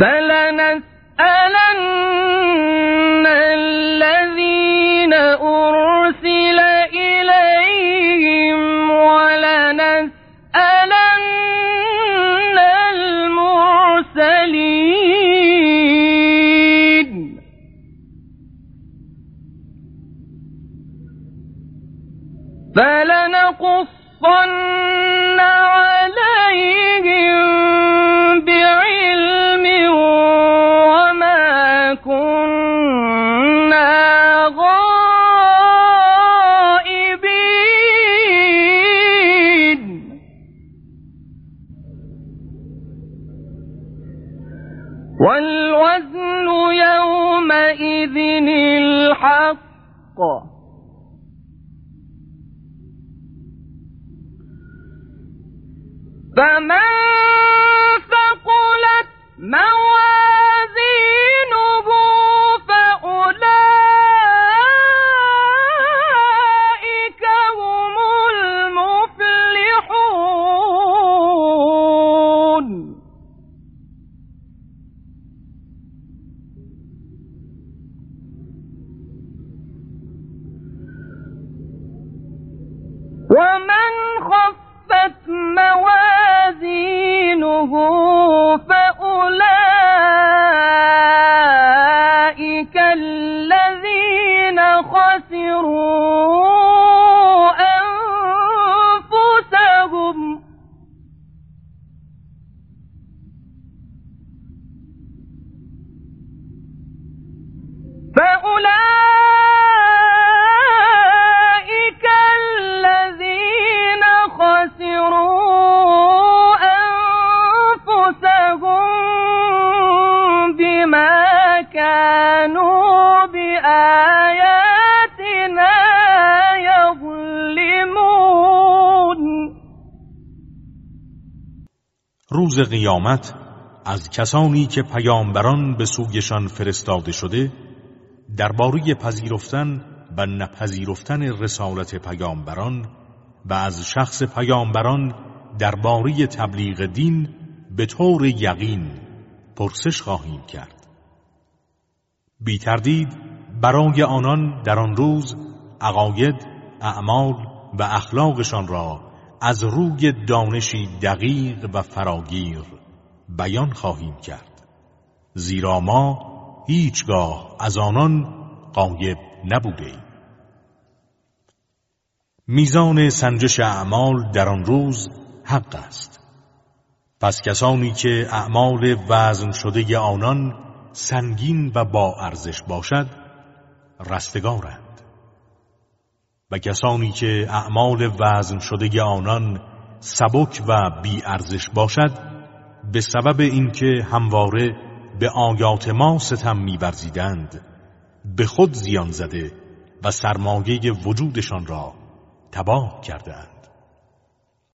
فلنسألن الذين أرسل إليهم ولنسألن المرسلين. فلنقصن والوزن يومئذ الحق. فمن ثقلت موازينه ومن خفت موازينه فأولئك الذين خسروا. كانوا بآياتنا يظلمون. روز قیامت از کسانی که پیامبران به سویشان فرستاده شده درباره پذیرفتن و نپذیرفتن رسالت پیامبران و از شخص پیامبران درباره تبلیغ دین به طور یقین پرسش خواهیم کرد. بی تردید برای آنان در آن روز عقاید، اعمال و اخلاقشان را از روی دانشی دقیق و فراگیر بیان خواهیم کرد زیرا ما هیچگاه از آنان غایب نبوده ایم. میزان سنجش اعمال در آن روز حق است پس کسانی که اعمال وزن شده آنان سنگین و با ارزش باشد رستگارند. و کسانی که اعمال وزن شده آنان سبک و بی ارزش باشد به سبب اینکه همواره به آیات ما ستم می‌ورزیدند به خود زیان زده و سرمایه وجودشان را تباه کردند